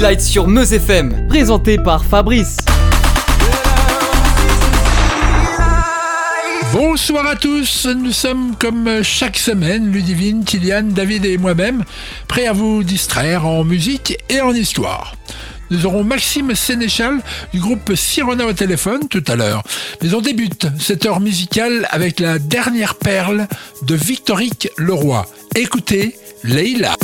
Light sur Meuse FM, présenté par Fabrice. Bonsoir à tous, nous sommes comme chaque semaine, Ludivine, Kylian, David et moi-même, prêts à vous distraire en musique et en histoire. Nous aurons Maxime Sénéchal du groupe Sirona au téléphone tout à l'heure. Mais on débute cette heure musicale avec la dernière perle de Victorique Leroy. Écoutez, Leila.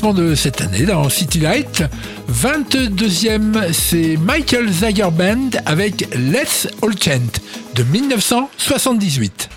De cette année dans City Light. 22e, c'est Michael Zager Band avec Let's All Chant de 1978.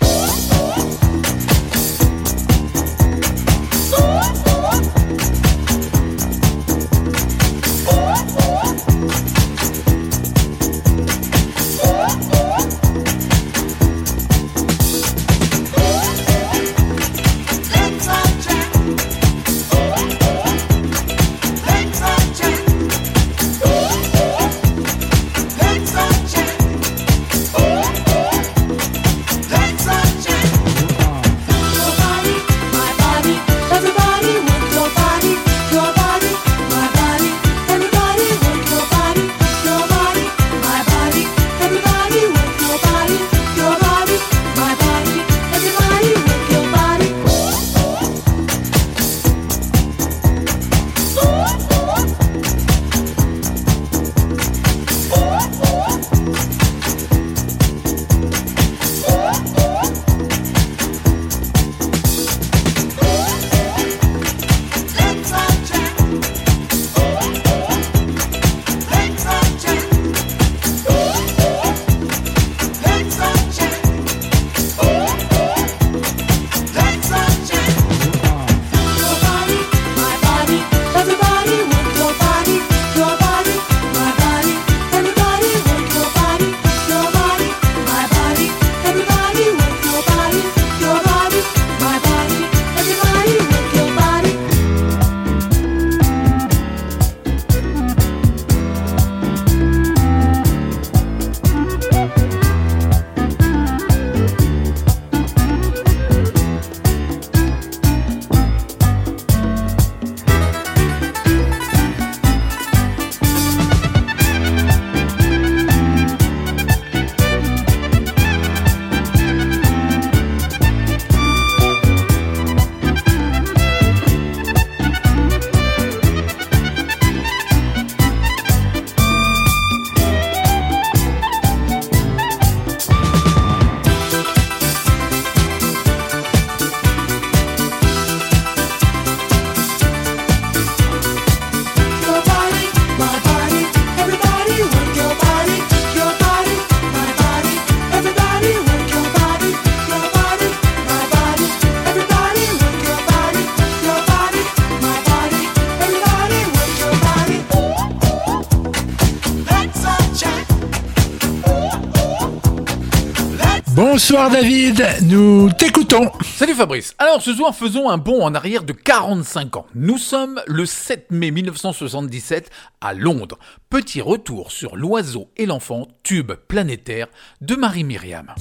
Bonsoir David, nous t'écoutons. Salut Fabrice. Alors ce soir faisons un bond en arrière de 45 ans. Nous sommes le 7 mai 1977 à Londres. Petit retour sur L'oiseau et l'enfant, tube planétaire de Marie Myriam.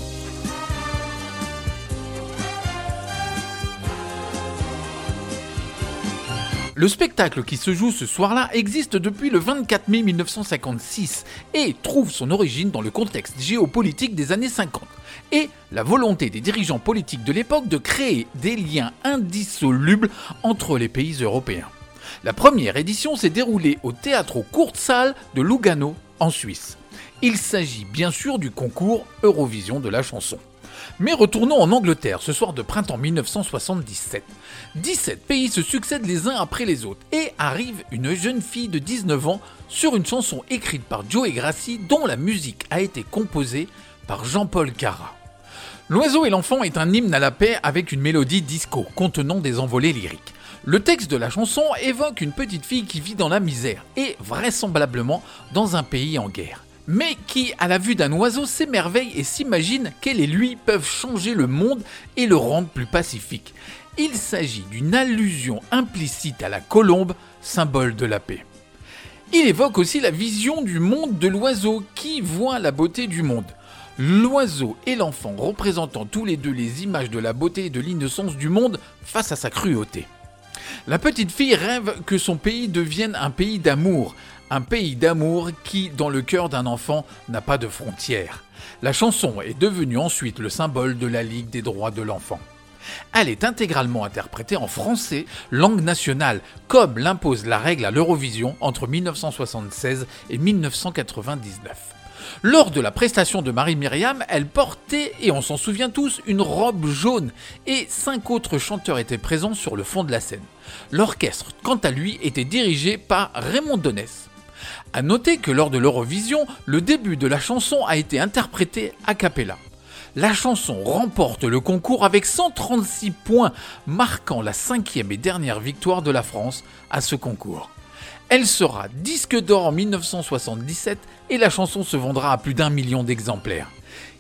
Le spectacle qui se joue ce soir-là existe depuis le 24 mai 1956 et trouve son origine dans le contexte géopolitique des années 50 et la volonté des dirigeants politiques de l'époque de créer des liens indissolubles entre les pays européens. La première édition s'est déroulée au courtes salles de Lugano en Suisse. Il s'agit bien sûr du concours Eurovision de la chanson. Mais retournons en Angleterre ce soir de printemps 1977. 17 pays se succèdent les uns après les autres et arrive une jeune fille de 19 ans sur une chanson écrite par Joe Grassi dont la musique a été composée par Jean-Paul Cara. L'oiseau et l'enfant est un hymne à la paix avec une mélodie disco contenant des envolées lyriques. Le texte de la chanson évoque une petite fille qui vit dans la misère et vraisemblablement dans un pays en guerre mais qui, à la vue d'un oiseau, s'émerveille et s'imagine qu'elle et lui peuvent changer le monde et le rendre plus pacifique. Il s'agit d'une allusion implicite à la colombe, symbole de la paix. Il évoque aussi la vision du monde de l'oiseau qui voit la beauté du monde. L'oiseau et l'enfant représentant tous les deux les images de la beauté et de l'innocence du monde face à sa cruauté. La petite fille rêve que son pays devienne un pays d'amour, un pays d'amour qui, dans le cœur d'un enfant, n'a pas de frontières. La chanson est devenue ensuite le symbole de la Ligue des droits de l'enfant. Elle est intégralement interprétée en français, langue nationale, comme l'impose la règle à l'Eurovision entre 1976 et 1999. Lors de la prestation de Marie Myriam, elle portait, et on s'en souvient tous, une robe jaune, et cinq autres chanteurs étaient présents sur le fond de la scène. L'orchestre, quant à lui, était dirigé par Raymond Donès. A noter que lors de l'Eurovision, le début de la chanson a été interprété a cappella. La chanson remporte le concours avec 136 points, marquant la cinquième et dernière victoire de la France à ce concours. Elle sera disque d'or en 1977 et la chanson se vendra à plus d'un million d'exemplaires.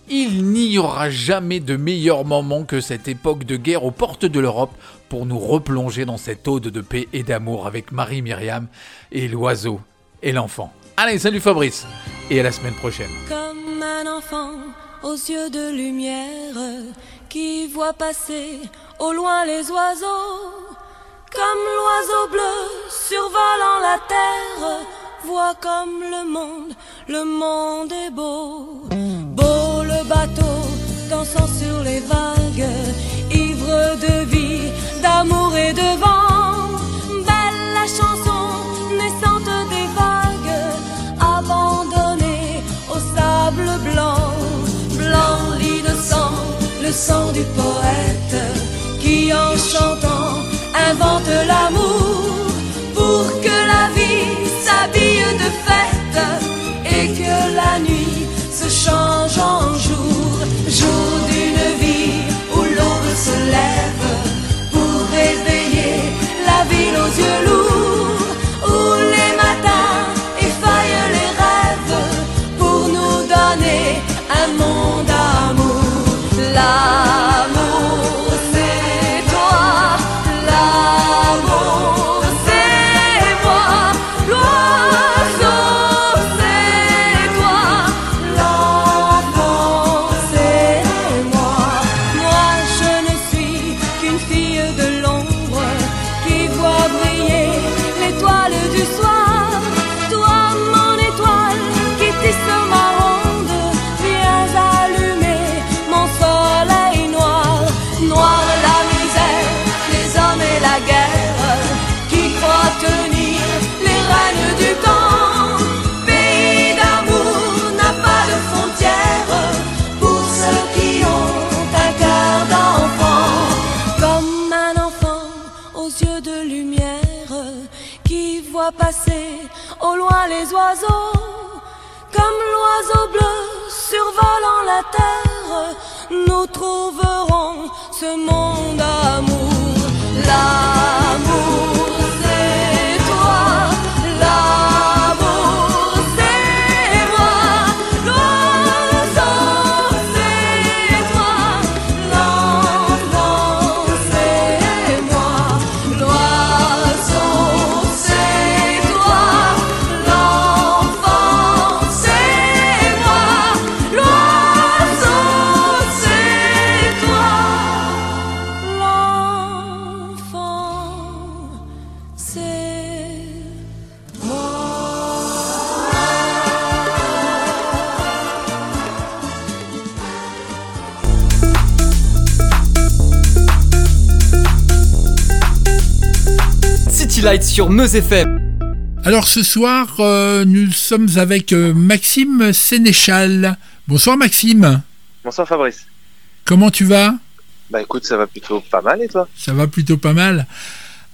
Il n'y aura jamais de meilleur moment que cette époque de guerre aux portes de l'Europe pour nous replonger dans cette ode de paix et d'amour avec Marie Myriam et l'oiseau et l'enfant. Allez, salut Fabrice et à la semaine prochaine. Comme un enfant aux yeux de lumière qui voit passer au loin les oiseaux, comme l'oiseau bleu survolant la terre, voit comme le monde, le monde est beau. Beau le bateau dansant sur les vagues, ivre de vie, d'amour et de vent, belle la chanson naissante des vagues, abandonnée au sable blanc, blanc l'innocent, le sang du poète qui en chantant invente l'amour pour que la vie s'habille de fête et que la nuit se change en jour, jour d'une vie où l'aube se lève pour réveiller la ville aux yeux lourds, Comme l'oiseau bleu survolant la terre, nous trouverons ce monde d'amour. City Light sur Meuse FM. Alors ce soir, euh, nous sommes avec euh, Maxime Sénéchal. Bonsoir Maxime. Bonsoir Fabrice. Comment tu vas? Bah écoute, ça va plutôt pas mal et toi? Ça va plutôt pas mal.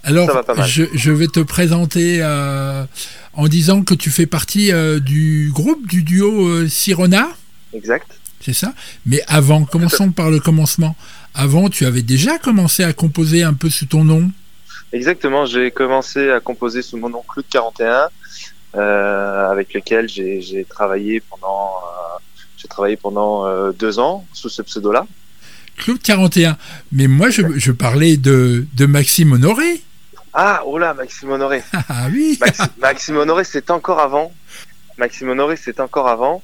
Alors, Ça va pas mal. Je, je vais te présenter euh, en disant que tu fais partie euh, du groupe, du duo euh, Sirona, Exact. c'est ça? Mais avant, commençons par le commencement. Avant, tu avais déjà commencé à composer un peu sous ton nom Exactement, j'ai commencé à composer sous mon nom Cloud 41, euh, avec lequel j'ai travaillé pendant euh, j'ai travaillé pendant euh, deux ans sous ce pseudo-là. Claude 41. Mais moi, je, je parlais de, de Maxime Honoré. Ah, oh là, Maxime Honoré. Ah oui Maxi- Maxime Honoré, c'est encore avant. Maxime Honoré, c'est encore avant.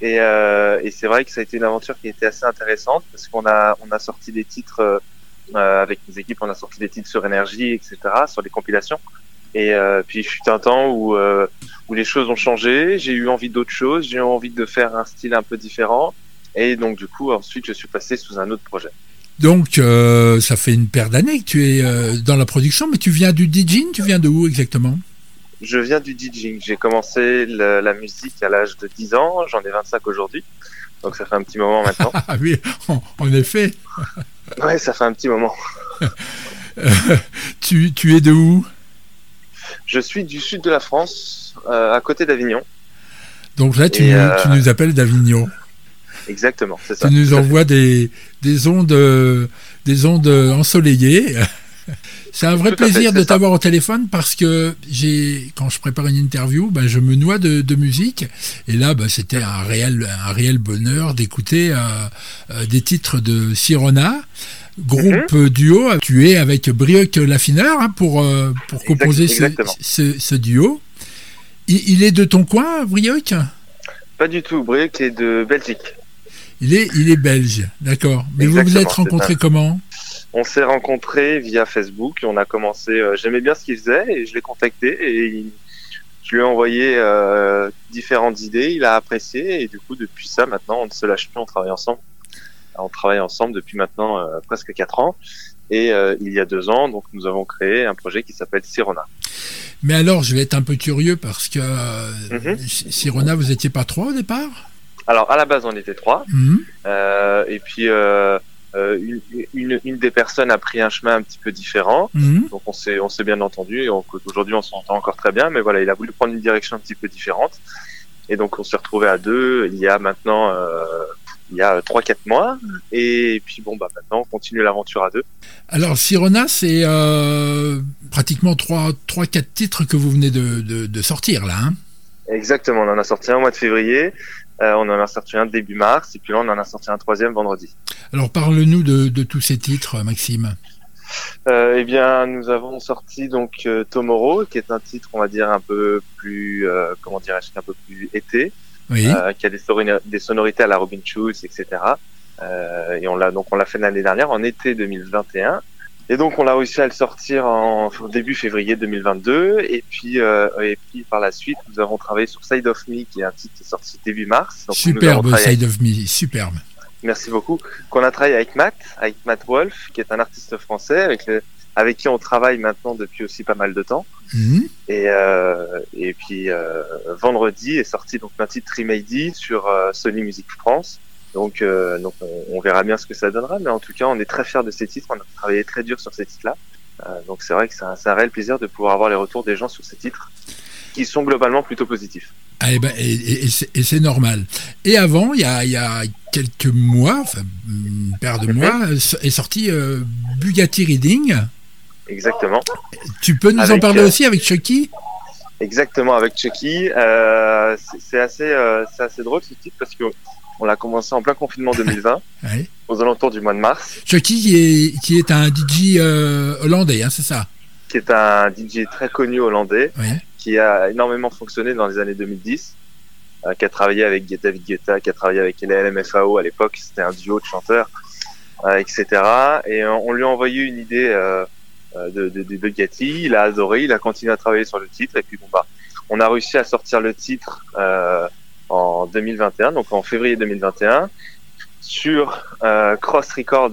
Et, et c'est vrai que ça a été une aventure qui était assez intéressante parce qu'on a, on a sorti des titres avec nos équipes, on a sorti des titres sur énergie, etc., sur des compilations. Et euh, puis il fut un temps où, euh, où les choses ont changé. J'ai eu envie d'autres choses. J'ai eu envie de faire un style un peu différent. Et donc du coup, ensuite, je suis passé sous un autre projet. Donc, euh, ça fait une paire d'années que tu es euh, dans la production, mais tu viens du DJing Tu viens de où exactement? Je viens du DJing. J'ai commencé le- la musique à l'âge de 10 ans. J'en ai 25 aujourd'hui. Donc ça fait un petit moment maintenant. Ah oui, en, en effet. Ouais, ça fait un petit moment. Tu, tu es de où? Je suis du sud de la France, euh, à côté d'Avignon. Donc là, tu, nous, euh, tu nous appelles d'Avignon. Exactement, c'est ça. Tu nous envoies des, des ondes, euh, des ondes ensoleillées. C'est un vrai Tout à fait, plaisir de t'avoir au téléphone parce que j'ai, quand je prépare une interview, ben, je me noie de, de musique. Et là, ben, c'était un réel, un réel bonheur d'écouter euh, euh, des titres de Sirona, groupe Mhm. duo. Tu es avec Brioc Laffineur hein, pour, euh, pour Exact- composer ce, exactement. ce, ce duo. Il, il est de ton coin, Brioc Pas du tout. Brieuc est de Belgique. il est, il est belge, d'accord. Mais vous vous êtes rencontrés comment? On s'est rencontrés via Facebook. On a commencé. euh, J'aimais bien ce qu'il faisait et je l'ai contacté et il- je lui ai envoyé euh, différentes idées. Il a apprécié et du coup, depuis ça, maintenant, on ne se lâche plus. On travaille ensemble. On travaille ensemble depuis maintenant euh, presque quatre ans. Et il y a deux ans, donc nous avons créé un projet qui s'appelle Sirona. Mais alors, je vais être un peu curieux parce que Mhm. Sirona, vous étiez pas trois au départ? Alors à la base, on était trois. Mhm. Et puis euh, une, une, une des personnes a pris un chemin un petit peu différent. Mhm. Donc on s'est on s'est bien entendu. Et Aujourd'hui, on s'entend encore très bien. Mais voilà, il a voulu prendre une direction un petit peu différente. Et donc on s'est retrouvé à deux. Il y a maintenant euh, il y a trois quatre mois. Et puis bon bah maintenant on continue l'aventure à deux. Alors, Sirona, c'est euh, pratiquement trois, trois, quatre titres que vous venez de, de, de sortir là. hein Exactement. On en a sorti un au mois de février. Euh, on en a sorti un début mars. Et puis là, on en a sorti un troisième vendredi. alors, parle-nous de, de tous ces titres, Maxime. Euh, eh bien, nous avons sorti donc euh, Tomorrow, qui est un titre, on va dire, un peu plus, euh, comment dirais-je, un peu plus été, Oui. qui a des, sonorités à la Robin Schulz, etc. Et on l'a donc on l'a fait l'année dernière, en été 2021. Et donc on a réussi à le sortir en début février 2022. Et puis euh, et puis par la suite, nous avons travaillé sur Side of Me, qui est un titre qui est sorti début mars. Donc, superbe, travaillé Side of Me, superbe. Merci beaucoup. Qu'on a travaillé avec Matt, avec Matt Wolf, qui est un artiste français, avec le, avec qui on travaille maintenant depuis aussi pas mal de temps. Mhm. Et euh, et puis euh, vendredi est sorti donc un titre Remady sur euh, Sony Music France. Donc euh, donc on, on verra bien ce que ça donnera, mais en tout cas on est très fiers de ces titres. On a travaillé très dur sur ces titres-là. Euh, donc c'est vrai que c'est un, réel plaisir de pouvoir avoir les retours des gens sur ces titres, qui sont globalement plutôt positifs. Ah, eh ben, et et- et c'est normal. Et avant, il y a, il y a quelques mois, enfin une paire de mois, est sorti euh, Bugatti Reading. Exactement. Tu peux nous en parler aussi avec Chucky? Exactement, avec Chucky. C'est- assez, c'est assez drôle ce titre parce que on l'a commencé en plein confinement 2020, Ouais. aux alentours du mois de mars, Chucky qui est, qui est un DJ euh, hollandais, hein, c'est ça? Qui est un DJ très connu hollandais, Oui. qui a énormément fonctionné dans les années 2010, euh, qui a travaillé avec David Guetta, qui a travaillé avec LMFAO à l'époque, c'était un duo de chanteurs, euh, etc. Et euh, on lui a envoyé une idée de, de, de Bugatti, il a adoré, il a continué à travailler sur le titre, et puis bon bah, on a réussi à sortir le titre euh, en 2021, donc en février 2021, sur euh, Cross Record,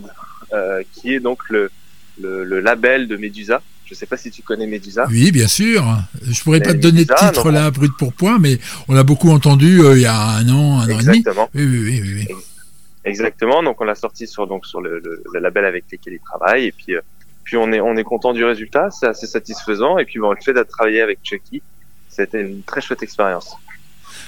euh, qui est donc le, le, le label de Medusa. Je sais pas si tu connais Medusa. Oui, bien sûr. Je pourrais Mais pas te donner de titre là, brut pour point, mais on l'a beaucoup entendu euh, il y a un an, un an et demi. Exactement. Oui, oui, oui, oui. Exactement. Donc on l'a sorti sur donc sur le, le, le label avec lequel il travaille et puis euh, puis on est on est content du résultat, c'est assez satisfaisant et puis bon, le fait d'être travaillé avec Chucky, c'était une très chouette expérience.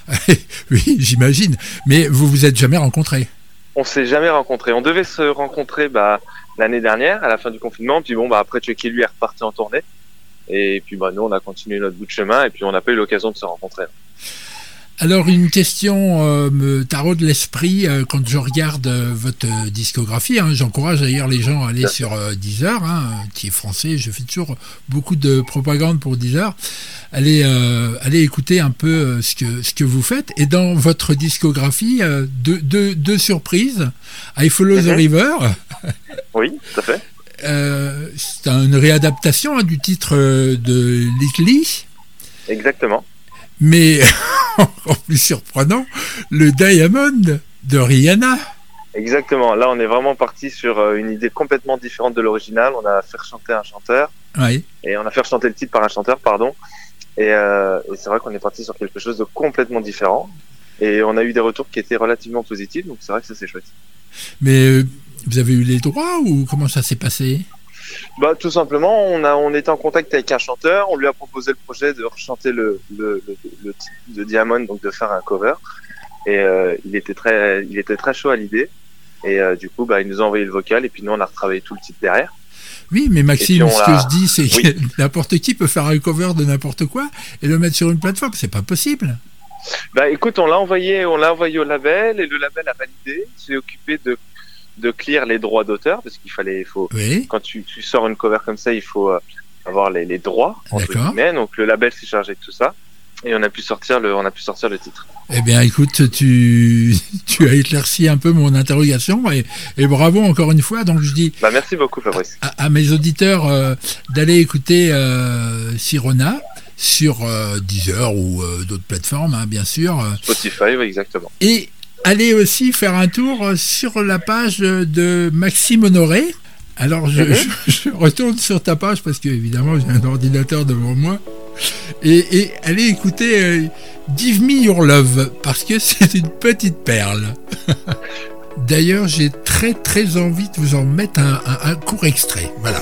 oui, j'imagine. Mais vous vous êtes jamais rencontrés. On s'est jamais rencontrés. On devait se rencontrer bah, l'année dernière à la fin du confinement. Puis bon bah après Chucky lui est reparti en tournée et puis bah nous on a continué notre bout de chemin et puis on n'a pas eu l'occasion de se rencontrer. Alors une question euh, me taraude l'esprit euh, quand je regarde euh, votre discographie. hein. J'encourage d'ailleurs les gens à aller sur Deezer, hein, qui est français. Je fais toujours beaucoup de propagande pour Deezer. Allez, allez écouter un peu ce que ce que vous faites. Et dans votre discographie, deux, deux, deux surprises. I Follow the Mhm. River. Oui, tout à fait. C'est une réadaptation hein, du titre de Little Exactement. Mais encore plus surprenant, le Diamond de Rihanna. Exactement. Là on est vraiment parti sur euh, une idée complètement différente de l'original. On a fait chanter un chanteur. Oui. et on a fait chanter le titre par un chanteur, pardon. Et, euh, et c'est vrai qu'on est parti sur quelque chose de complètement différent. Et on a eu des retours qui étaient relativement positifs, donc c'est vrai que ça c'est chouette. Mais euh, vous avez eu les droits ou comment ça s'est passé? Bah tout simplement, on a on était en contact avec un chanteur, on lui a proposé le projet de rechanter le le, le, le titre de Diamond, donc de faire un cover. Et euh, il était très il était très chaud à l'idée. Et euh, du coup, bah il nous a envoyé le vocal et puis nous on a retravaillé tout le titre derrière. Oui, mais Maxime, ce que je dis, c'est Oui. que n'importe qui peut faire un cover de n'importe quoi et le mettre sur une plateforme. C'est pas possible. Bah écoute, on l'a envoyé, on l'a envoyé au label et le label a validé. S'est occupé de de clear les droits d'auteur parce qu'il fallait, il faut Oui. quand tu, tu sors une cover comme ça, il faut euh, avoir les, les droits entre guillemets. Donc le label s'est chargé de tout ça et on a pu sortir le, on a pu sortir le titre. Eh bien, écoute, tu, tu as éclairci un peu mon interrogation et, et bravo encore une fois. Donc, je dis Bah merci beaucoup Fabrice. à, à mes auditeurs euh, d'aller écouter euh, Sirona sur euh, Deezer ou euh, d'autres plateformes, hein, bien sûr. Spotify, oui, exactement. Et allez aussi faire un tour euh, sur la page de Maxime Honoré. Alors je, Mhm. je- je retourne sur ta page parce que évidemment j'ai un ordinateur devant moi. Et, et allez écouter euh, Give Me Your Love parce que c'est une petite perle. D'ailleurs j'ai très très envie de vous en mettre un, un- un court extrait. Voilà.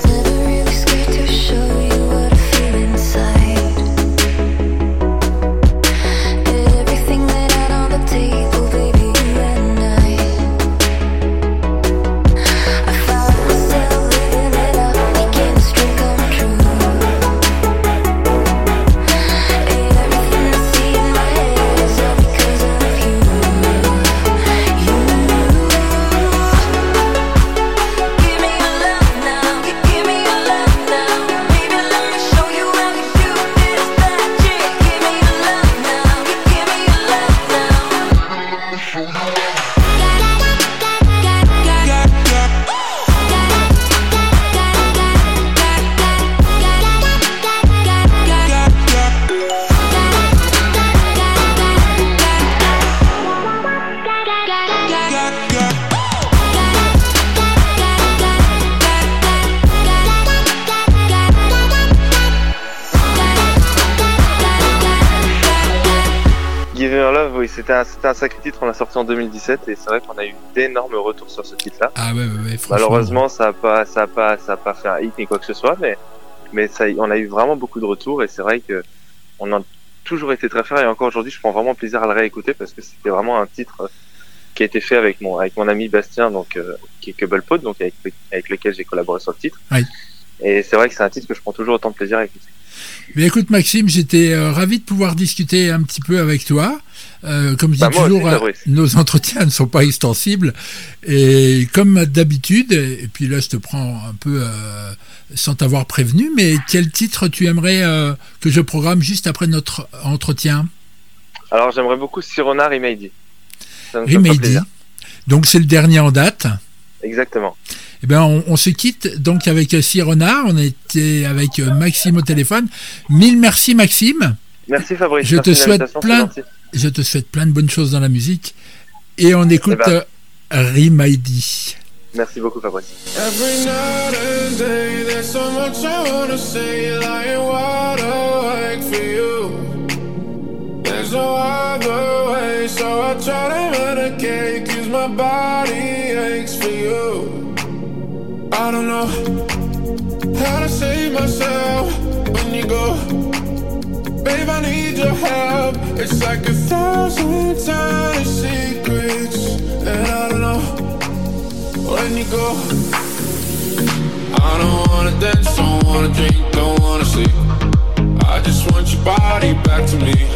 Your Love, oui, c'était un, sacré titre. On l'a sorti en 2017 et c'est vrai qu'on a eu d'énormes retours sur ce titre-là. Ah ouais, ouais, ouais, franchement. Malheureusement, ça a pas, ça a pas, ça a pas fait un hit ni quoi que ce soit, mais mais ça, on a eu vraiment beaucoup de retours et c'est vrai que on a toujours été très fiers et encore aujourd'hui, je prends vraiment plaisir à le réécouter parce que c'était vraiment un titre qui a été fait avec mon avec mon ami Bastien donc euh, qui est Cobblepot donc avec avec lequel j'ai collaboré sur le titre. Oui. Et c'est vrai que c'est un titre que je prends toujours autant de plaisir à écouter. Mais écoute Maxime, j'étais euh, ravi de pouvoir discuter un petit peu avec toi. Euh, comme je Bah, dis aussi, toujours, nos entretiens ne sont pas extensibles. Et comme d'habitude, et puis là je te prends un peu euh, sans t'avoir prévenu, mais quel titre tu aimerais euh, que je programme juste après notre entretien? Alors j'aimerais beaucoup Sirona Remedy. Remedy. Donc c'est le dernier en date? Exactement. Eh bien, on, on, se quitte donc avec Cyrona. On était avec euh, Maxime au téléphone. Mille merci, Maxime. Merci, Fabrice. Je, merci te, souhaite plein, je te souhaite plein de bonnes choses dans la musique. Et on eh écoute eh ben. Euh, Rimaidi. Merci beaucoup, Fabrice. Every night and day, there's so much I wanna say, lying wide for you. There's no other way, so I try to medicate, cause my body aches for you. I don't know how to save myself when you go. Babe, I need your help. It's like a thousand tiny secrets that I know when you go. I don't wanna dance, don't wanna drink, don't wanna sleep. I just want your body back to me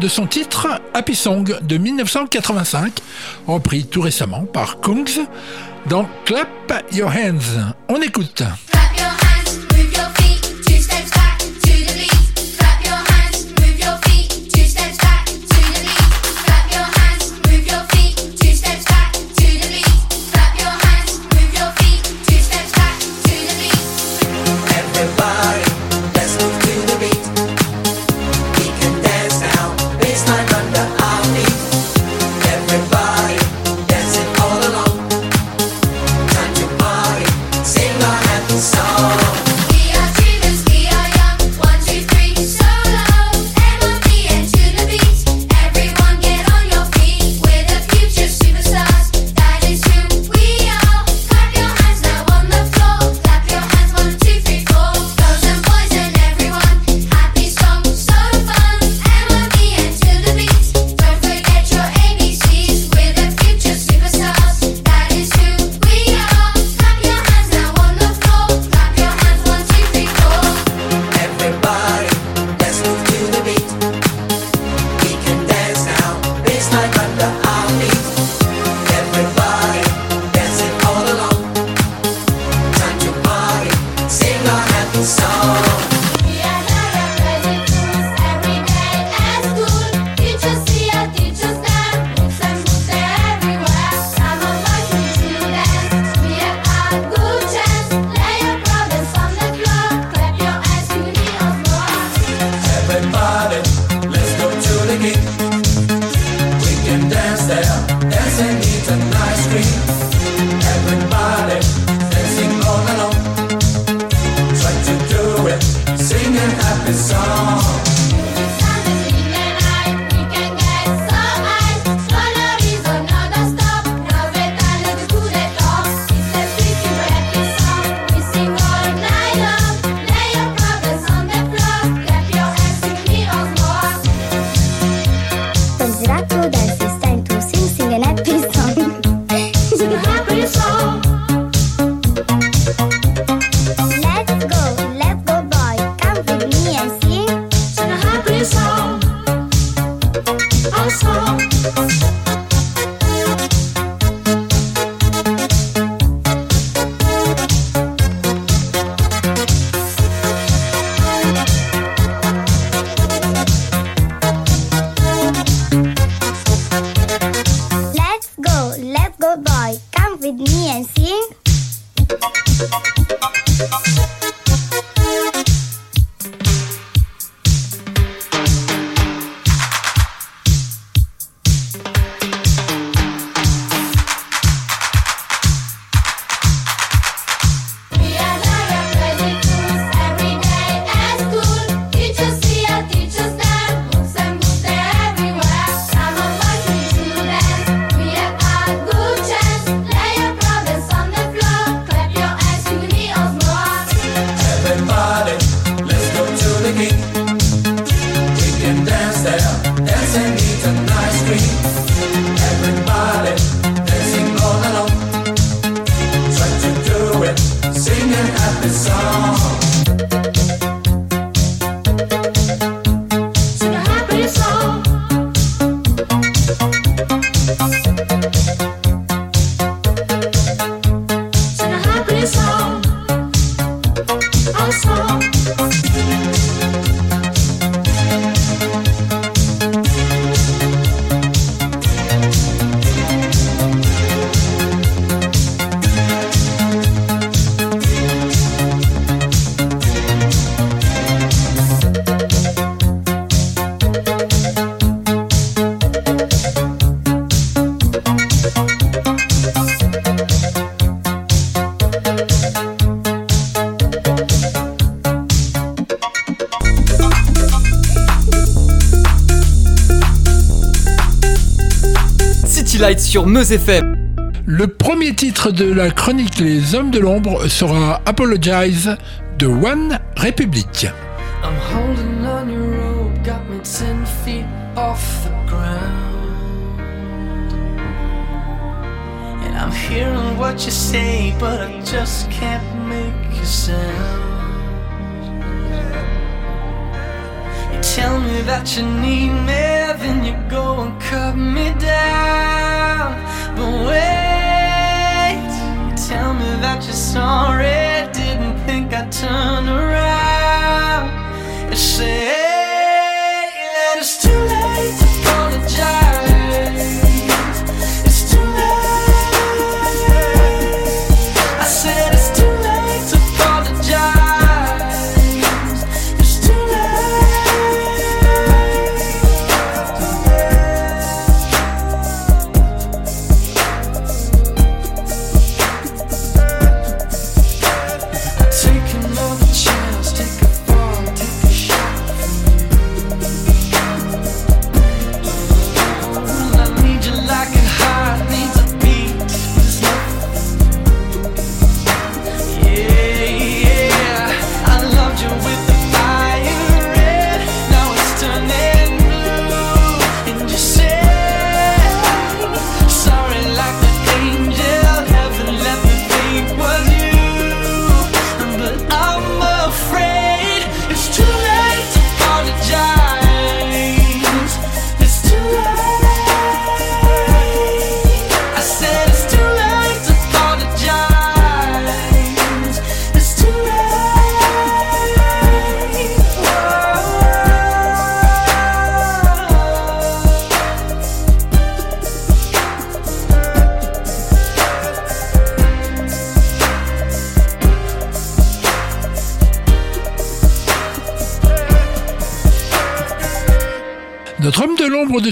de son titre Happy Song de 1985, repris tout récemment par Kungs dans Clap Your Hands. On écoute. Sur Meuse FM. Le premier titre de la chronique Les Hommes de l'Ombre sera Apologize de One Republic. I'm holding on your rope, got me ten feet off the ground. And I'm hearing what you say, but I just can't make a sound. You tell me that you need me, then you go and cut me down. But wait, you tell me that you're sorry, didn't think I'd turn around. You say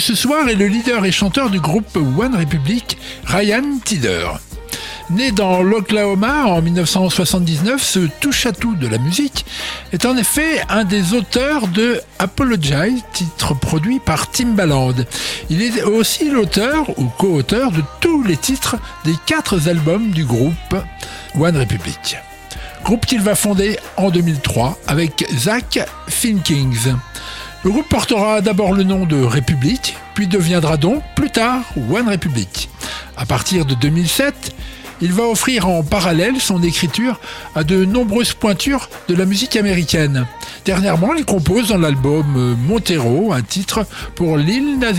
ce soir est le leader et chanteur du groupe One Republic, Ryan Tidder. Né dans l'Oklahoma en 1979, ce touche-à-tout de la musique est en effet un des auteurs de Apologize, titre produit par Timbaland. Il est aussi l'auteur ou co-auteur de tous les titres des quatre albums du groupe One Republic. Groupe qu'il va fonder en 2003 avec Zach Finkings. Le groupe portera d'abord le nom de République, puis deviendra donc plus tard One Republic. À partir de 2007, il va offrir en parallèle son écriture à de nombreuses pointures de la musique américaine. Dernièrement, il compose dans l'album euh, Montero un titre pour Lil Nas.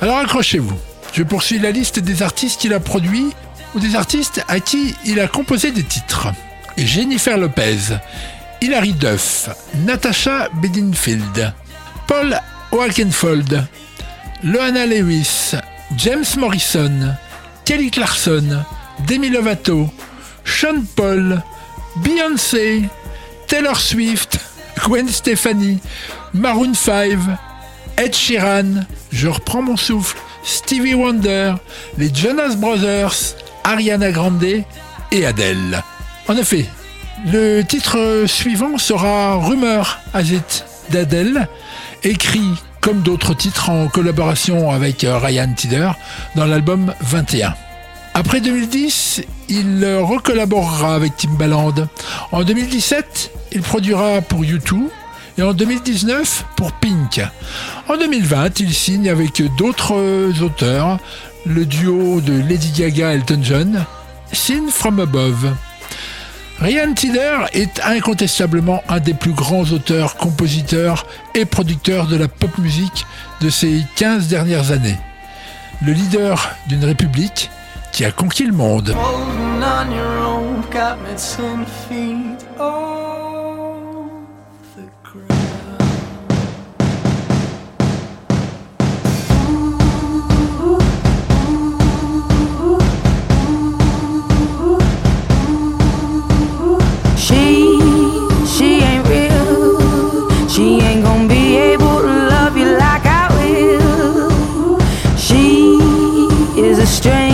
Alors accrochez-vous, je poursuis la liste des artistes qu'il a produits ou des artistes à qui il a composé des titres. Jennifer Lopez, Hilary Duff, Natasha Bedingfield, Paul Walkenfold, Loana Lewis, James Morrison, Kelly Clarkson, Demi Lovato, Sean Paul, Beyoncé, Taylor Swift, Gwen Stefani, Maroon 5, Ed Sheeran, je reprends mon souffle, Stevie Wonder, les Jonas Brothers, Ariana Grande et Adele. En effet, le titre suivant sera Rumeur As It d'Adele, écrit comme d'autres titres en collaboration avec euh, Ryan Tider dans l'album 21. Après 2010, il euh, recollaborera avec Timbaland. En 2017, il produira pour U2 et en 2019 pour Pink. En 2020, il signe avec d'autres euh, auteurs le duo de Lady Gaga et Elton John, Sin From Above. Ryan Tiller est incontestablement un des plus grands auteurs, compositeurs et producteurs de la pop musique de ces 15 dernières années. Le leader d'une république qui a conquis le monde. Strange. strength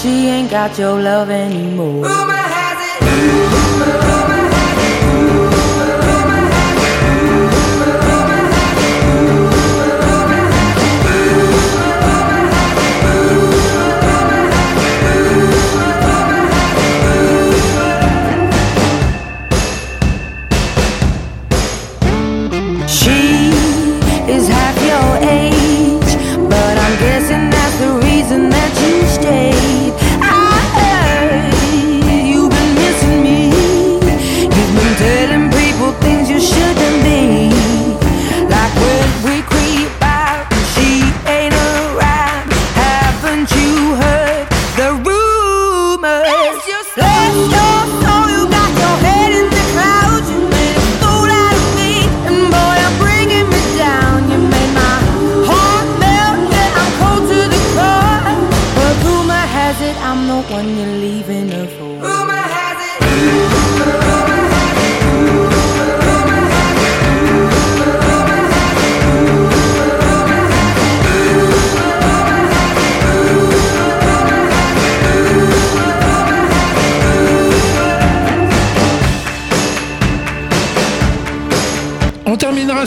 She ain't got your love anymore. Rumor has it.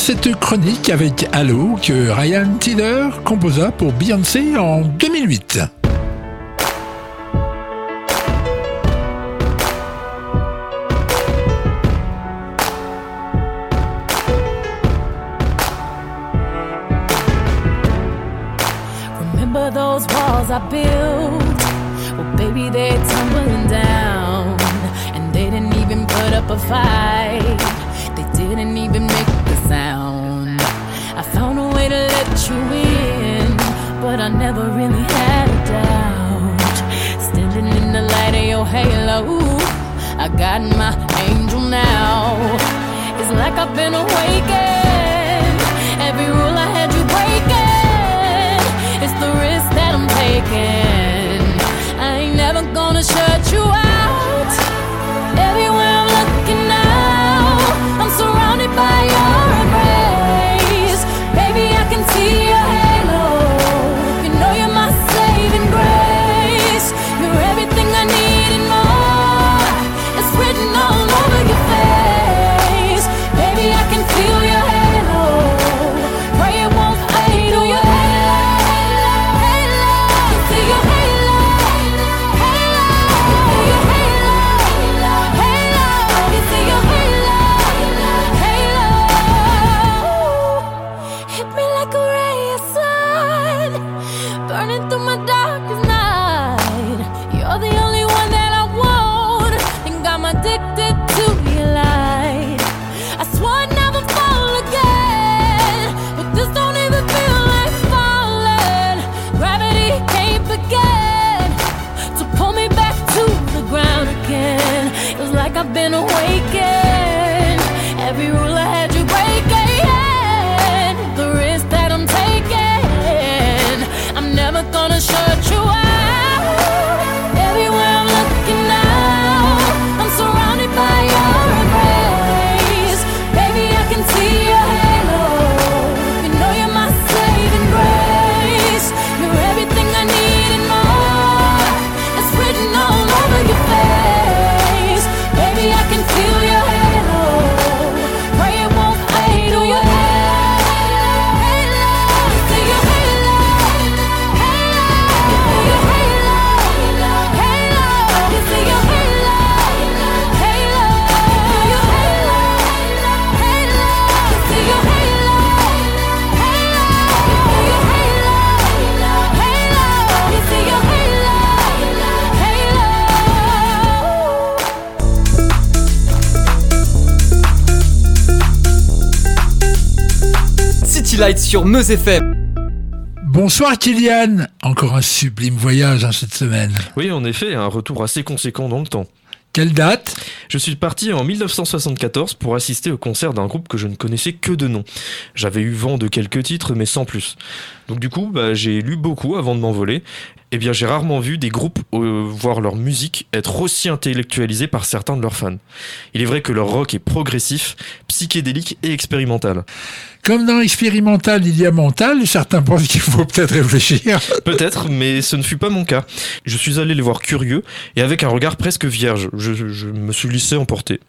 cette chronique avec Halo que Ryan Tiller composa pour Beyoncé en 2008. Remember those walls I built? Well, baby, they're tumbling down. And they didn't even put up a fight. They didn't even make never really had a doubt. Standing in the light of your halo, I got my angel now. It's like I've been awakened. Every rule I had you breaking, it's the risk that I'm taking. Light sur Meuse FM. Bonsoir Kylian, encore un sublime voyage hein, cette semaine. Oui, en effet, un retour assez conséquent dans le temps. Quelle date? Je suis parti en 1974 pour assister au concert d'un groupe que je ne connaissais que de nom. J'avais eu vent de quelques titres, mais sans plus. Donc du coup, bah, j'ai lu beaucoup avant de m'envoler. Eh bien, j'ai rarement vu des groupes euh, voir leur musique être aussi intellectualisée par certains de leurs fans. Il est vrai que leur rock est progressif, psychédélique et expérimental. Comme dans Expérimental, il y a mental, certains pensent qu'il faut peut-être réfléchir. Peut-être, mais ce ne fut pas mon cas. Je suis allé les voir curieux et avec un regard presque vierge. Je, je me suis laissé emporter.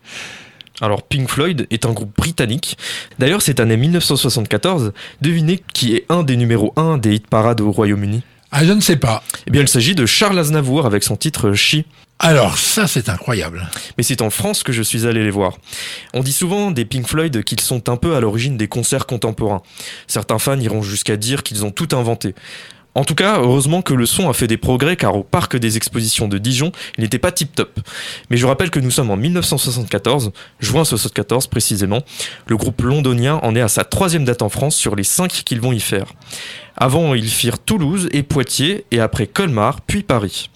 Alors Pink Floyd est un groupe britannique. D'ailleurs, cette année 1974, devinez qui est un des numéros 1 des hit parades au Royaume-Uni? Ah, je ne sais pas. Eh bien, il s'agit de Charles Aznavour avec son titre She. Alors, ça, c'est incroyable. Mais c'est en France que je suis allé les voir. On dit souvent des Pink Floyd qu'ils sont un peu à l'origine des concerts contemporains. Certains fans iront jusqu'à dire qu'ils ont tout inventé. En tout cas, heureusement que le son a fait des progrès car au parc des expositions de Dijon, il n'était pas tip top. Mais je rappelle que nous sommes en 1974, juin 74 précisément. Le groupe londonien en est à sa troisième date en France sur les cinq qu'ils vont y faire. Avant, ils firent Toulouse et Poitiers et après Colmar, puis Paris.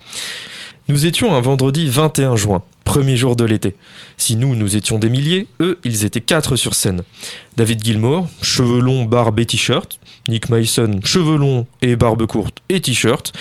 Nous étions un vendredi 21 juin, premier jour de l'été. Si nous, nous étions des milliers, eux, ils étaient quatre sur scène. David Gilmour, cheveux longs, barbe et t-shirt. Nick Mason, cheveux longs et barbe courte et t-shirt.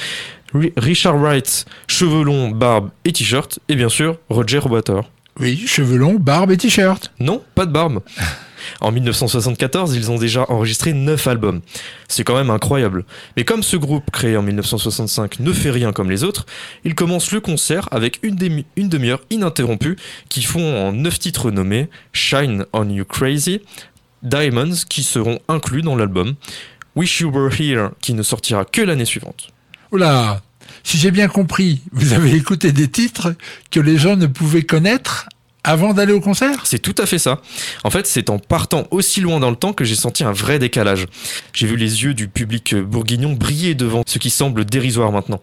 Ri- Richard Wright, cheveux longs, barbe et t-shirt. Et bien sûr, Roger Water. Oui, cheveux longs, barbe et t-shirt. Non, pas de barbe. En 1974, ils ont déjà enregistré 9 albums. C'est quand même incroyable. Mais comme ce groupe créé en 1965 ne fait rien comme les autres, ils commencent le concert avec une, demi- une demi-heure ininterrompue qui font en 9 titres nommés Shine on You Crazy, Diamonds qui seront inclus dans l'album, Wish You Were Here qui ne sortira que l'année suivante. Oula, si j'ai bien compris, vous avez écouté des titres que les gens ne pouvaient connaître avant d'aller au concert? C'est tout à fait ça. En fait, c'est en partant aussi loin dans le temps que j'ai senti un vrai décalage. J'ai vu les yeux du public bourguignon briller devant ce qui semble dérisoire maintenant.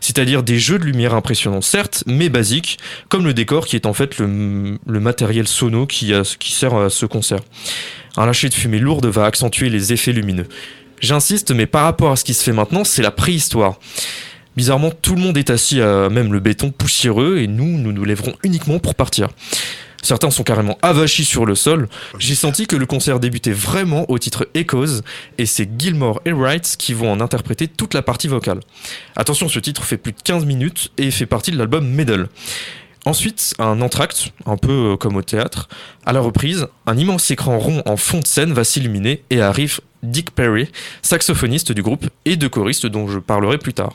C'est-à-dire des jeux de lumière impressionnants, certes, mais basiques, comme le décor qui est en fait le, matériel sono qui, a- qui sert à ce concert. Un lâcher de fumée lourde va accentuer les effets lumineux. J'insiste, mais par rapport à ce qui se fait maintenant, c'est la préhistoire. Bizarrement, tout le monde est assis à même le béton poussiéreux et nous, nous nous lèverons uniquement pour partir. Certains sont carrément avachis sur le sol. J'ai senti que le concert débutait vraiment au titre Echoes et c'est Gilmore et Wright qui vont en interpréter toute la partie vocale. Attention, ce titre fait plus de 15 minutes et fait partie de l'album Medal. Ensuite, un entracte, un peu euh, comme au théâtre. À la reprise, un immense écran rond en fond de scène va s'illuminer et arrive Dick Perry, saxophoniste du groupe et de choriste dont je parlerai plus tard.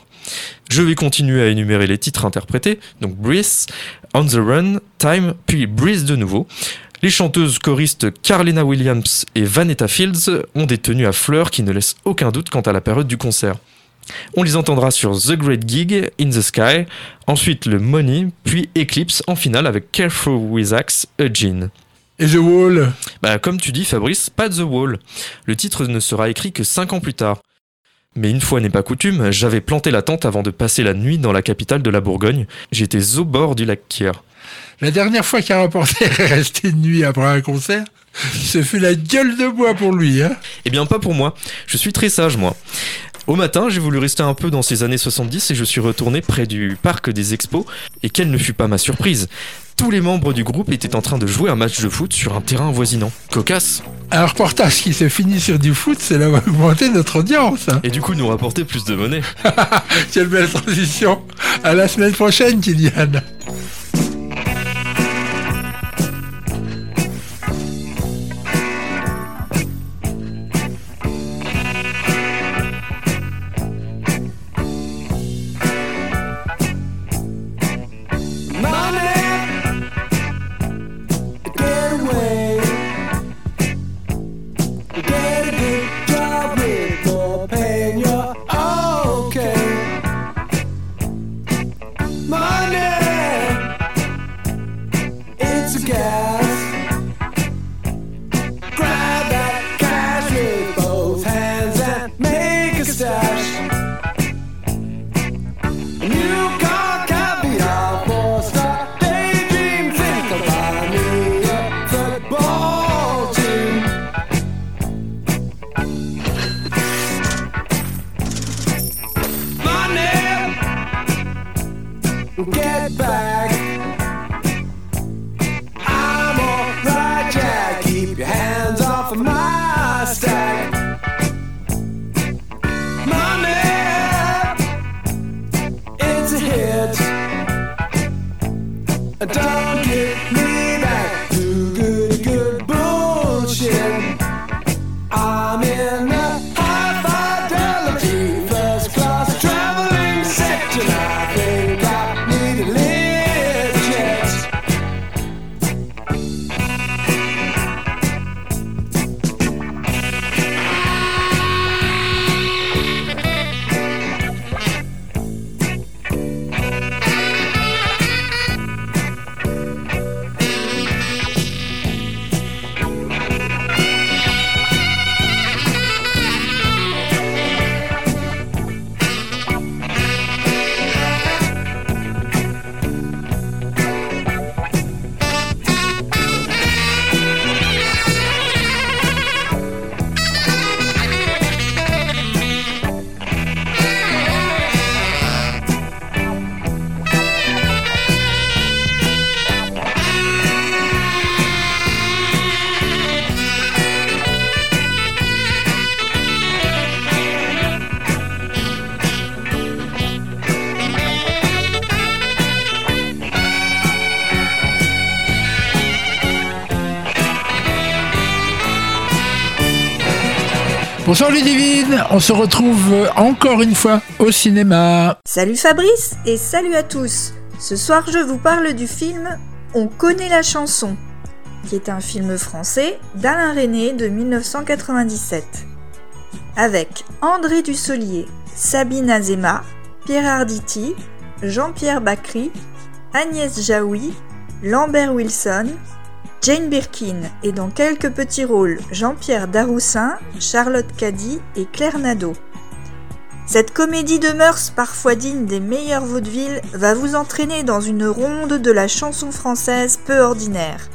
Je vais continuer à énumérer les titres interprétés, donc Breeze, On the Run, Time, puis Breeze de nouveau. Les chanteuses choristes Carlina Williams et Vanetta Fields ont des tenues à fleurs qui ne laissent aucun doute quant à la période du concert. On les entendra sur The Great Gig, In the Sky, ensuite le Money, puis Eclipse en finale avec Careful with Axe, A Gene. Et The Wall Bah, comme tu dis, Fabrice, pas The Wall. Le titre ne sera écrit que 5 ans plus tard. Mais une fois n'est pas coutume, j'avais planté la tente avant de passer la nuit dans la capitale de la Bourgogne. J'étais au bord du lac Kier. La dernière fois qu'un reporter est resté de nuit après un concert, ce fut la gueule de bois pour lui. Hein Eh bien, pas pour moi. Je suis très sage, moi. Au matin, j'ai voulu rester un peu dans ces années 70 et je suis retourné près du parc des expos. Et quelle ne fut pas ma surprise Tous les membres du groupe étaient en train de jouer un match de foot sur un terrain avoisinant. Cocasse un reportage qui s'est fini sur du foot, c'est là où a augmenté notre audience. hein. Et du coup, nous rapporter plus de monnaie. Quelle belle transition. À la semaine prochaine, Kylian. Bonsoir Ludivine, on se retrouve euh, encore une fois au cinéma. Salut Fabrice et salut à tous. Ce soir, je vous parle du film On connaît la chanson, qui est un film français d'Alain René de 1997. Avec André Dussolier, Sabine Azema, Pierre Arditi, Jean-Pierre Bacry, Agnès Jaoui, Lambert Wilson, Jane Birkin et dans quelques petits rôles Jean-Pierre Daroussin, Charlotte Caddy et Claire Nadeau. Cette comédie de mœurs parfois digne des meilleurs vaudevilles va vous entraîner dans une ronde de la chanson française peu ordinaire.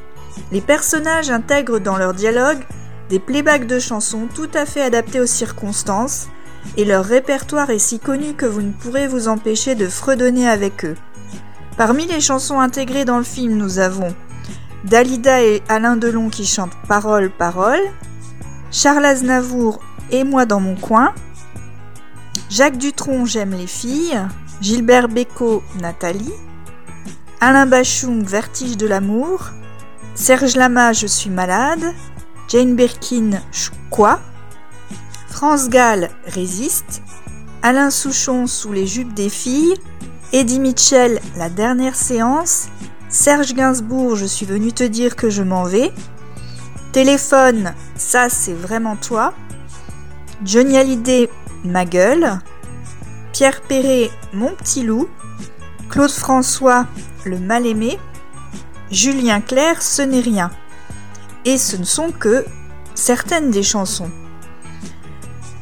Les personnages intègrent dans leur dialogue des playbacks de chansons tout à fait adaptés aux circonstances et leur répertoire est si connu que vous ne pourrez vous empêcher de fredonner avec eux. Parmi les chansons intégrées dans le film, nous avons Dalida et Alain Delon qui chantent Parole, Parole, Charles Aznavour et moi dans mon coin, Jacques Dutronc J'aime les filles, Gilbert Bécaud Nathalie, Alain Bachung Vertige de l'amour, Serge Lama Je suis malade, Jane Birkin quoi, France Gall Résiste, Alain Souchon Sous les jupes des filles, Eddie Mitchell La dernière séance, Serge Gainsbourg Je suis venu te dire que je m'en vais, Téléphone Ça c'est vraiment toi, Johnny Hallyday Ma gueule, Pierre Perret Mon petit loup, Claude François Le mal-aimé, Julien Clerc Ce n'est rien. Et ce ne sont que certaines des chansons.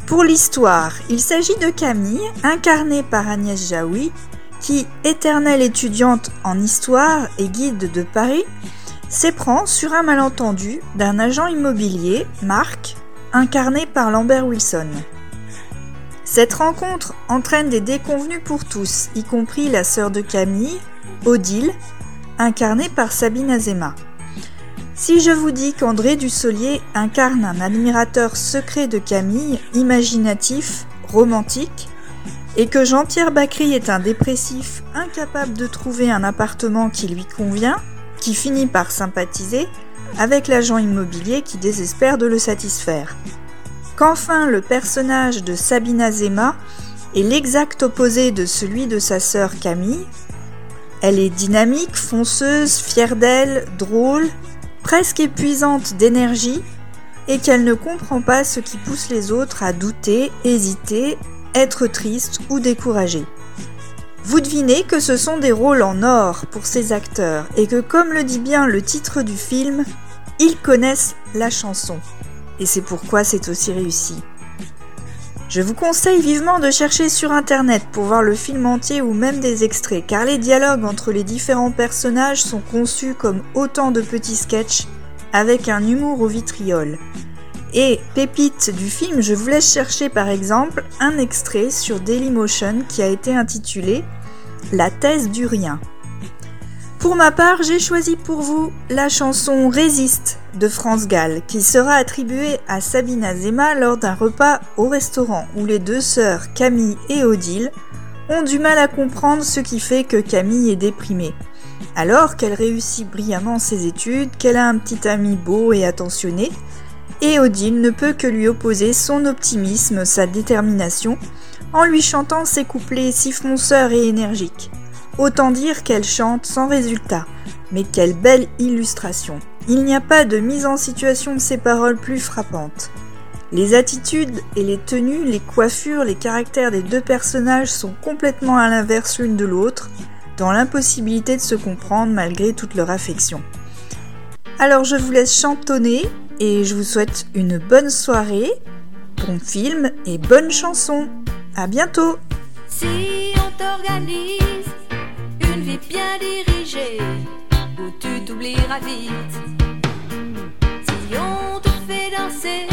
Pour l'histoire, il s'agit de Camille, incarnée par Agnès Jaoui, qui, éternelle étudiante en histoire et guide de Paris, s'éprend sur un malentendu d'un agent immobilier, Marc, incarné par Lambert Wilson. Cette rencontre entraîne des déconvenus pour tous, y compris la sœur de Camille, Odile, incarnée par Sabine Azema. Si je vous dis qu'André Dussolier incarne un admirateur secret de Camille, imaginatif, romantique, et que Jean-Pierre Bacry est un dépressif incapable de trouver un appartement qui lui convient, qui finit par sympathiser avec l'agent immobilier qui désespère de le satisfaire. Qu'enfin le personnage de Sabine Azema est l'exact opposé de celui de sa sœur Camille. Elle est dynamique, fonceuse, fière d'elle, drôle, presque épuisante d'énergie, et qu'elle ne comprend pas ce qui pousse les autres à douter, hésiter, être triste ou découragé. Vous devinez que ce sont des rôles en or pour ces acteurs et que comme le dit bien le titre du film, ils connaissent la chanson. Et c'est pourquoi c'est aussi réussi. Je vous conseille vivement de chercher sur internet pour voir le film entier ou même des extraits, car les dialogues entre les différents personnages sont conçus comme autant de petits sketchs avec un humour au vitriol. Et pépite du film, je vous laisse chercher par exemple un extrait sur Dailymotion qui a été intitulé La thèse du rien. Pour ma part, j'ai choisi pour vous la chanson Résiste de France Gall qui sera attribuée à Sabine Azema lors d'un repas au restaurant où les deux sœurs Camille et Odile ont du mal à comprendre ce qui fait que Camille est déprimée. Alors qu'elle réussit brillamment ses études, qu'elle a un petit ami beau et attentionné, et Odile ne peut que lui opposer son optimisme, sa détermination, en lui chantant ses couplets si fonceurs et énergiques. Autant dire qu'elle chante sans résultat, mais quelle belle illustration. Il n'y a pas de mise en situation de ces paroles plus frappantes. Les attitudes et les tenues, les coiffures, les caractères des deux personnages sont complètement à l'inverse l'une de l'autre, dans l'impossibilité de se comprendre malgré toute leur affection. Alors je vous laisse chantonner et je vous souhaite une bonne soirée, bon film et bonne chanson. À bientôt Si on t'organise une vie bien dirigée, où tu t'oublieras vite. Si on te fait danser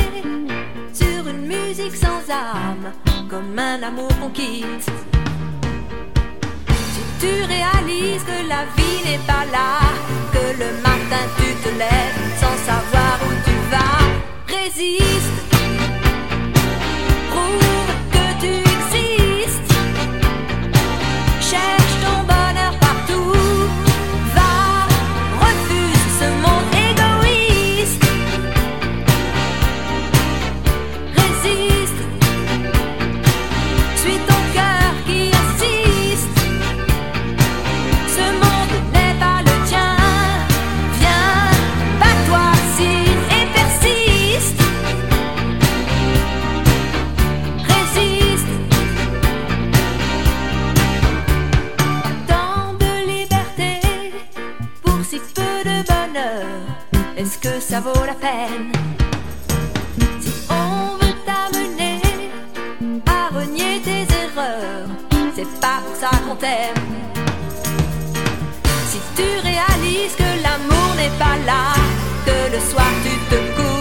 sur une musique sans âme, comme un amour qu'on quitte. Si tu réalises que la vie n'est pas là, que le matin tu te lèves sans savoir où tu vas, résiste. Est-ce que ça vaut la peine Si on veut t'amener à renier tes erreurs, c'est pas pour ça qu'on t'aime. Si tu réalises que l'amour n'est pas là, que le soir tu te couches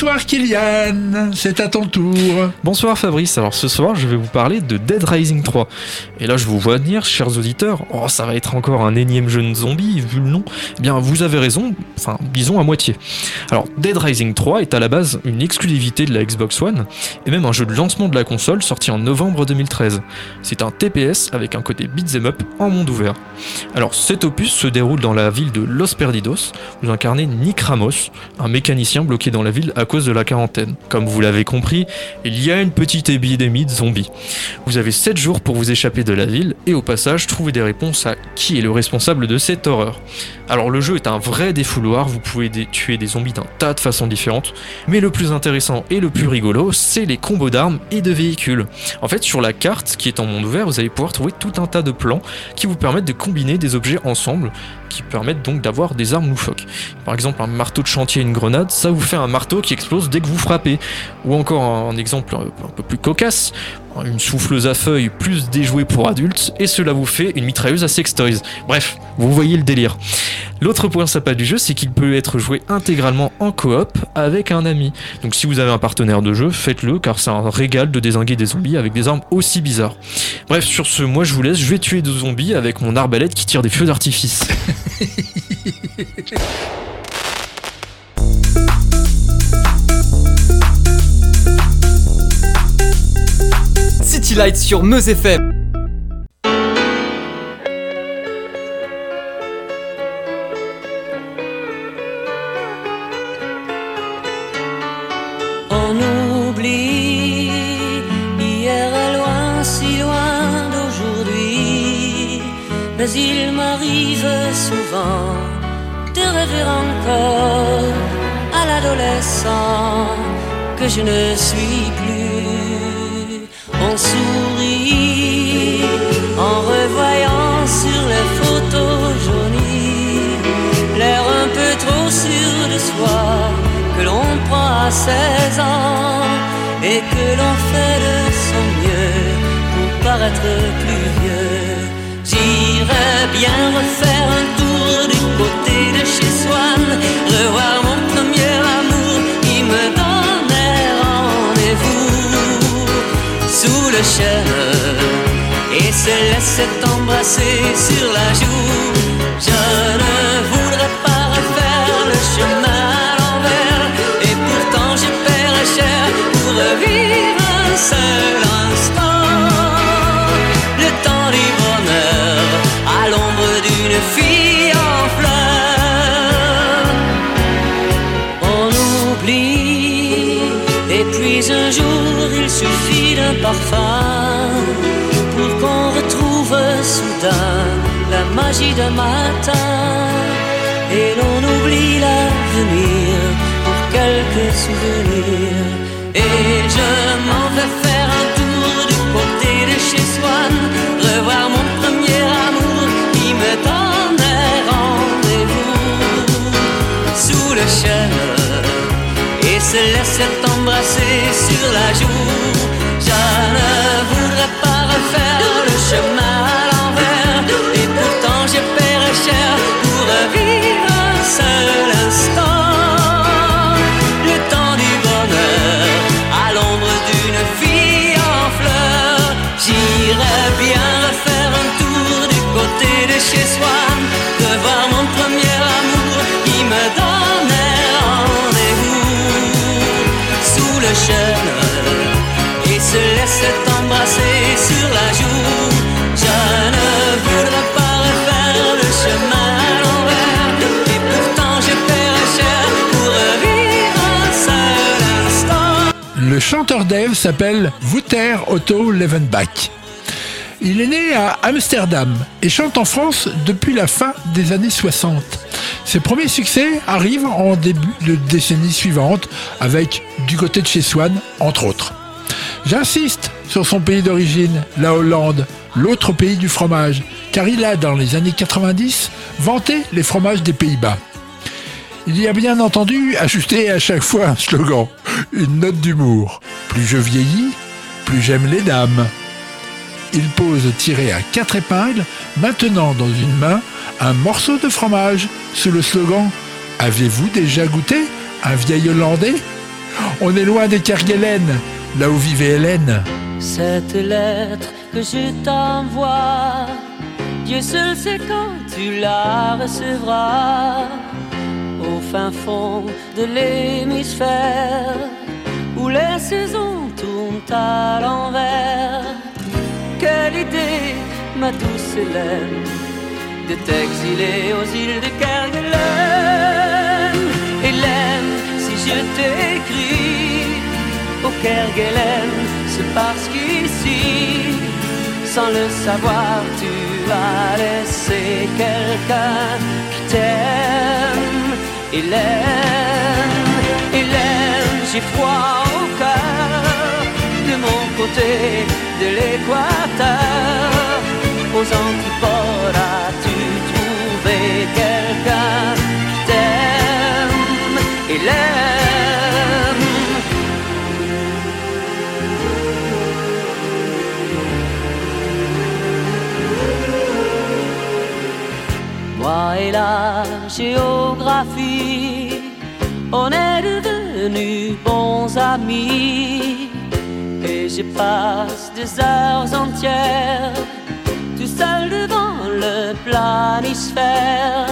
Bonsoir Kylian, c'est à ton tour. Bonsoir Fabrice, alors ce soir je vais vous parler de Dead Rising 3. Et là je vous vois venir, chers auditeurs, oh ça va être encore un énième jeu de zombie, vu le nom. Eh bien vous avez raison, enfin disons à moitié. Alors Dead Rising 3 est à la base une exclusivité de la Xbox One, et même un jeu de lancement de la console sorti en novembre 2013. C'est un TPS avec un côté beat'em up en monde ouvert. Alors cet opus se déroule dans la ville de Los Perdidos, vous incarnez Nick Ramos, un mécanicien bloqué dans la ville à cause de la quarantaine. Comme vous l'avez compris, il y a une petite épidémie de zombies. Vous avez 7 jours pour vous échapper de la ville et au passage trouver des réponses à qui est le responsable de cette horreur. Alors le jeu est un vrai défouloir, vous pouvez tuer des zombies d'un tas de façons différentes, mais le plus intéressant et le plus rigolo, c'est les combos d'armes et de véhicules. En fait, sur la carte qui est en monde ouvert, vous allez pouvoir trouver tout un tas de plans qui vous permettent de combiner des objets ensemble, qui permettent donc d'avoir des armes loufoques. Par exemple, un marteau de chantier et une grenade, ça vous fait un marteau qui explose dès que vous frappez. Ou encore un exemple un peu plus cocasse, une souffleuse à feuilles plus déjouée pour adultes, et cela vous fait une mitrailleuse à sextoys. Bref, vous voyez le délire. L'autre point sympa du jeu, c'est qu'il peut être joué intégralement en coop avec un ami. Donc si vous avez un partenaire de jeu, faites-le car c'est un régal de désinguer des zombies avec des armes aussi bizarres. Bref, sur ce, moi je vous laisse, je vais tuer des zombies avec mon arbalète qui tire des feux d'artifice. Sur Meuse FM. On oublie hier est loin, si loin d'aujourd'hui. Mais il m'arrive souvent de rêver encore à l'adolescent que je ne suis plus. On sourit en revoyant sur les photos jaunies l'air un peu trop sûr de soi que l'on prend à 16 ans et que l'on fait de son mieux pour paraître plus vieux. J'irais bien refaire et se laisser embrasser sur la joue. Je ne voudrais pas refaire le chemin à l'envers et pourtant je paierais cher pour revivre un seul instant. Le temps du bonheur à l'ombre d'une fille en fleurs. On oublie et puis un jour il suffit d'un parfum soudain la magie d'un matin. Et l'on oublie l'avenir pour quelques souvenirs. Et je m'en vais faire un tour du côté de chez Swan revoir mon premier amour qui me donnait rendez-vous. Sous le chêne et se laisser embrasser sur la joue. Je Le chanteur Dave s'appelle Wouter Otto Levenbach. Il est né à Amsterdam et chante en France depuis la fin des années 60. Ses premiers succès arrivent en début de décennie suivante avec Du côté de chez Swann, entre autres. J'insiste sur son pays d'origine, la Hollande, l'autre pays du fromage, car il a, dans les années 90, vanté les fromages des Pays-Bas. Il y a bien entendu ajouté à chaque fois un slogan, une note d'humour. Plus je vieillis, plus j'aime les dames. Il pose tiré à quatre épingles, maintenant dans une main, un morceau de fromage sous le slogan Avez-vous déjà goûté un vieil Hollandais? On est loin des Kerguelen, là où vivait Hélène. Cette lettre que je t'envoie, Dieu seul sait quand tu la recevras. Au fin fond de l'hémisphère, où les saisons tournent à l'envers. Quelle idée, ma douce Hélène, de t'exiler aux îles de Kerguelen. Hélène, si je t'écris au Kerguelen, c'est parce qu'ici, sans le savoir, tu as laissé quelqu'un qui t'aime. Hélène, Hélène, j'ai froid au cœur de mon côté de l'équateur. Aux antipodes, as-tu trouvé quelqu'un qui t'aime, Hélène? Et la géographie, on est devenus bons amis. Et je passe des heures entières, tout seul devant le planisphère.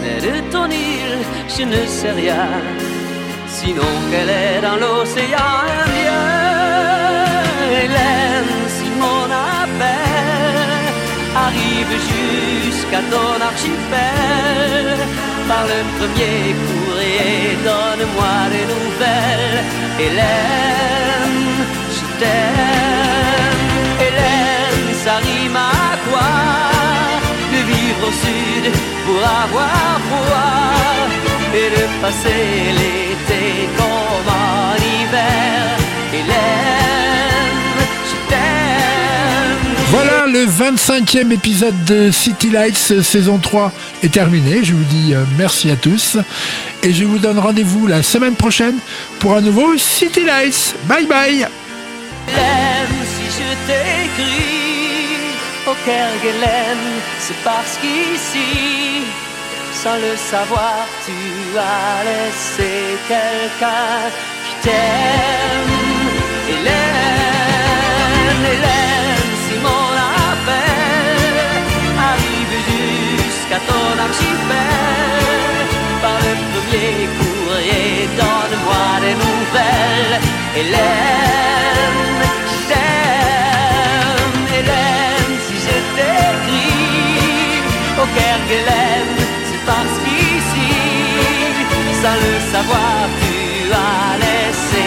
Mais de ton île, je ne sais rien, sinon qu'elle est dans l'océan jusqu'à ton archipel, par le premier courrier, donne-moi des nouvelles. Hélène, je t'aime. Hélène, ça rime à quoi? De vivre au sud pour avoir froid et de passer l'été comme en hiver. Hélène, Voilà, le 25e épisode de City Lights saison 3 est terminé. Je vous dis euh, merci à tous et je vous donne rendez-vous la semaine prochaine pour un nouveau City Lights. Bye bye jusqu'à ton archipel, par le premier courrier, donne-moi des nouvelles. Hélène, je t'aime. Hélène, si je t'écris au Kerguelen, c'est parce qu'ici, sans le savoir, tu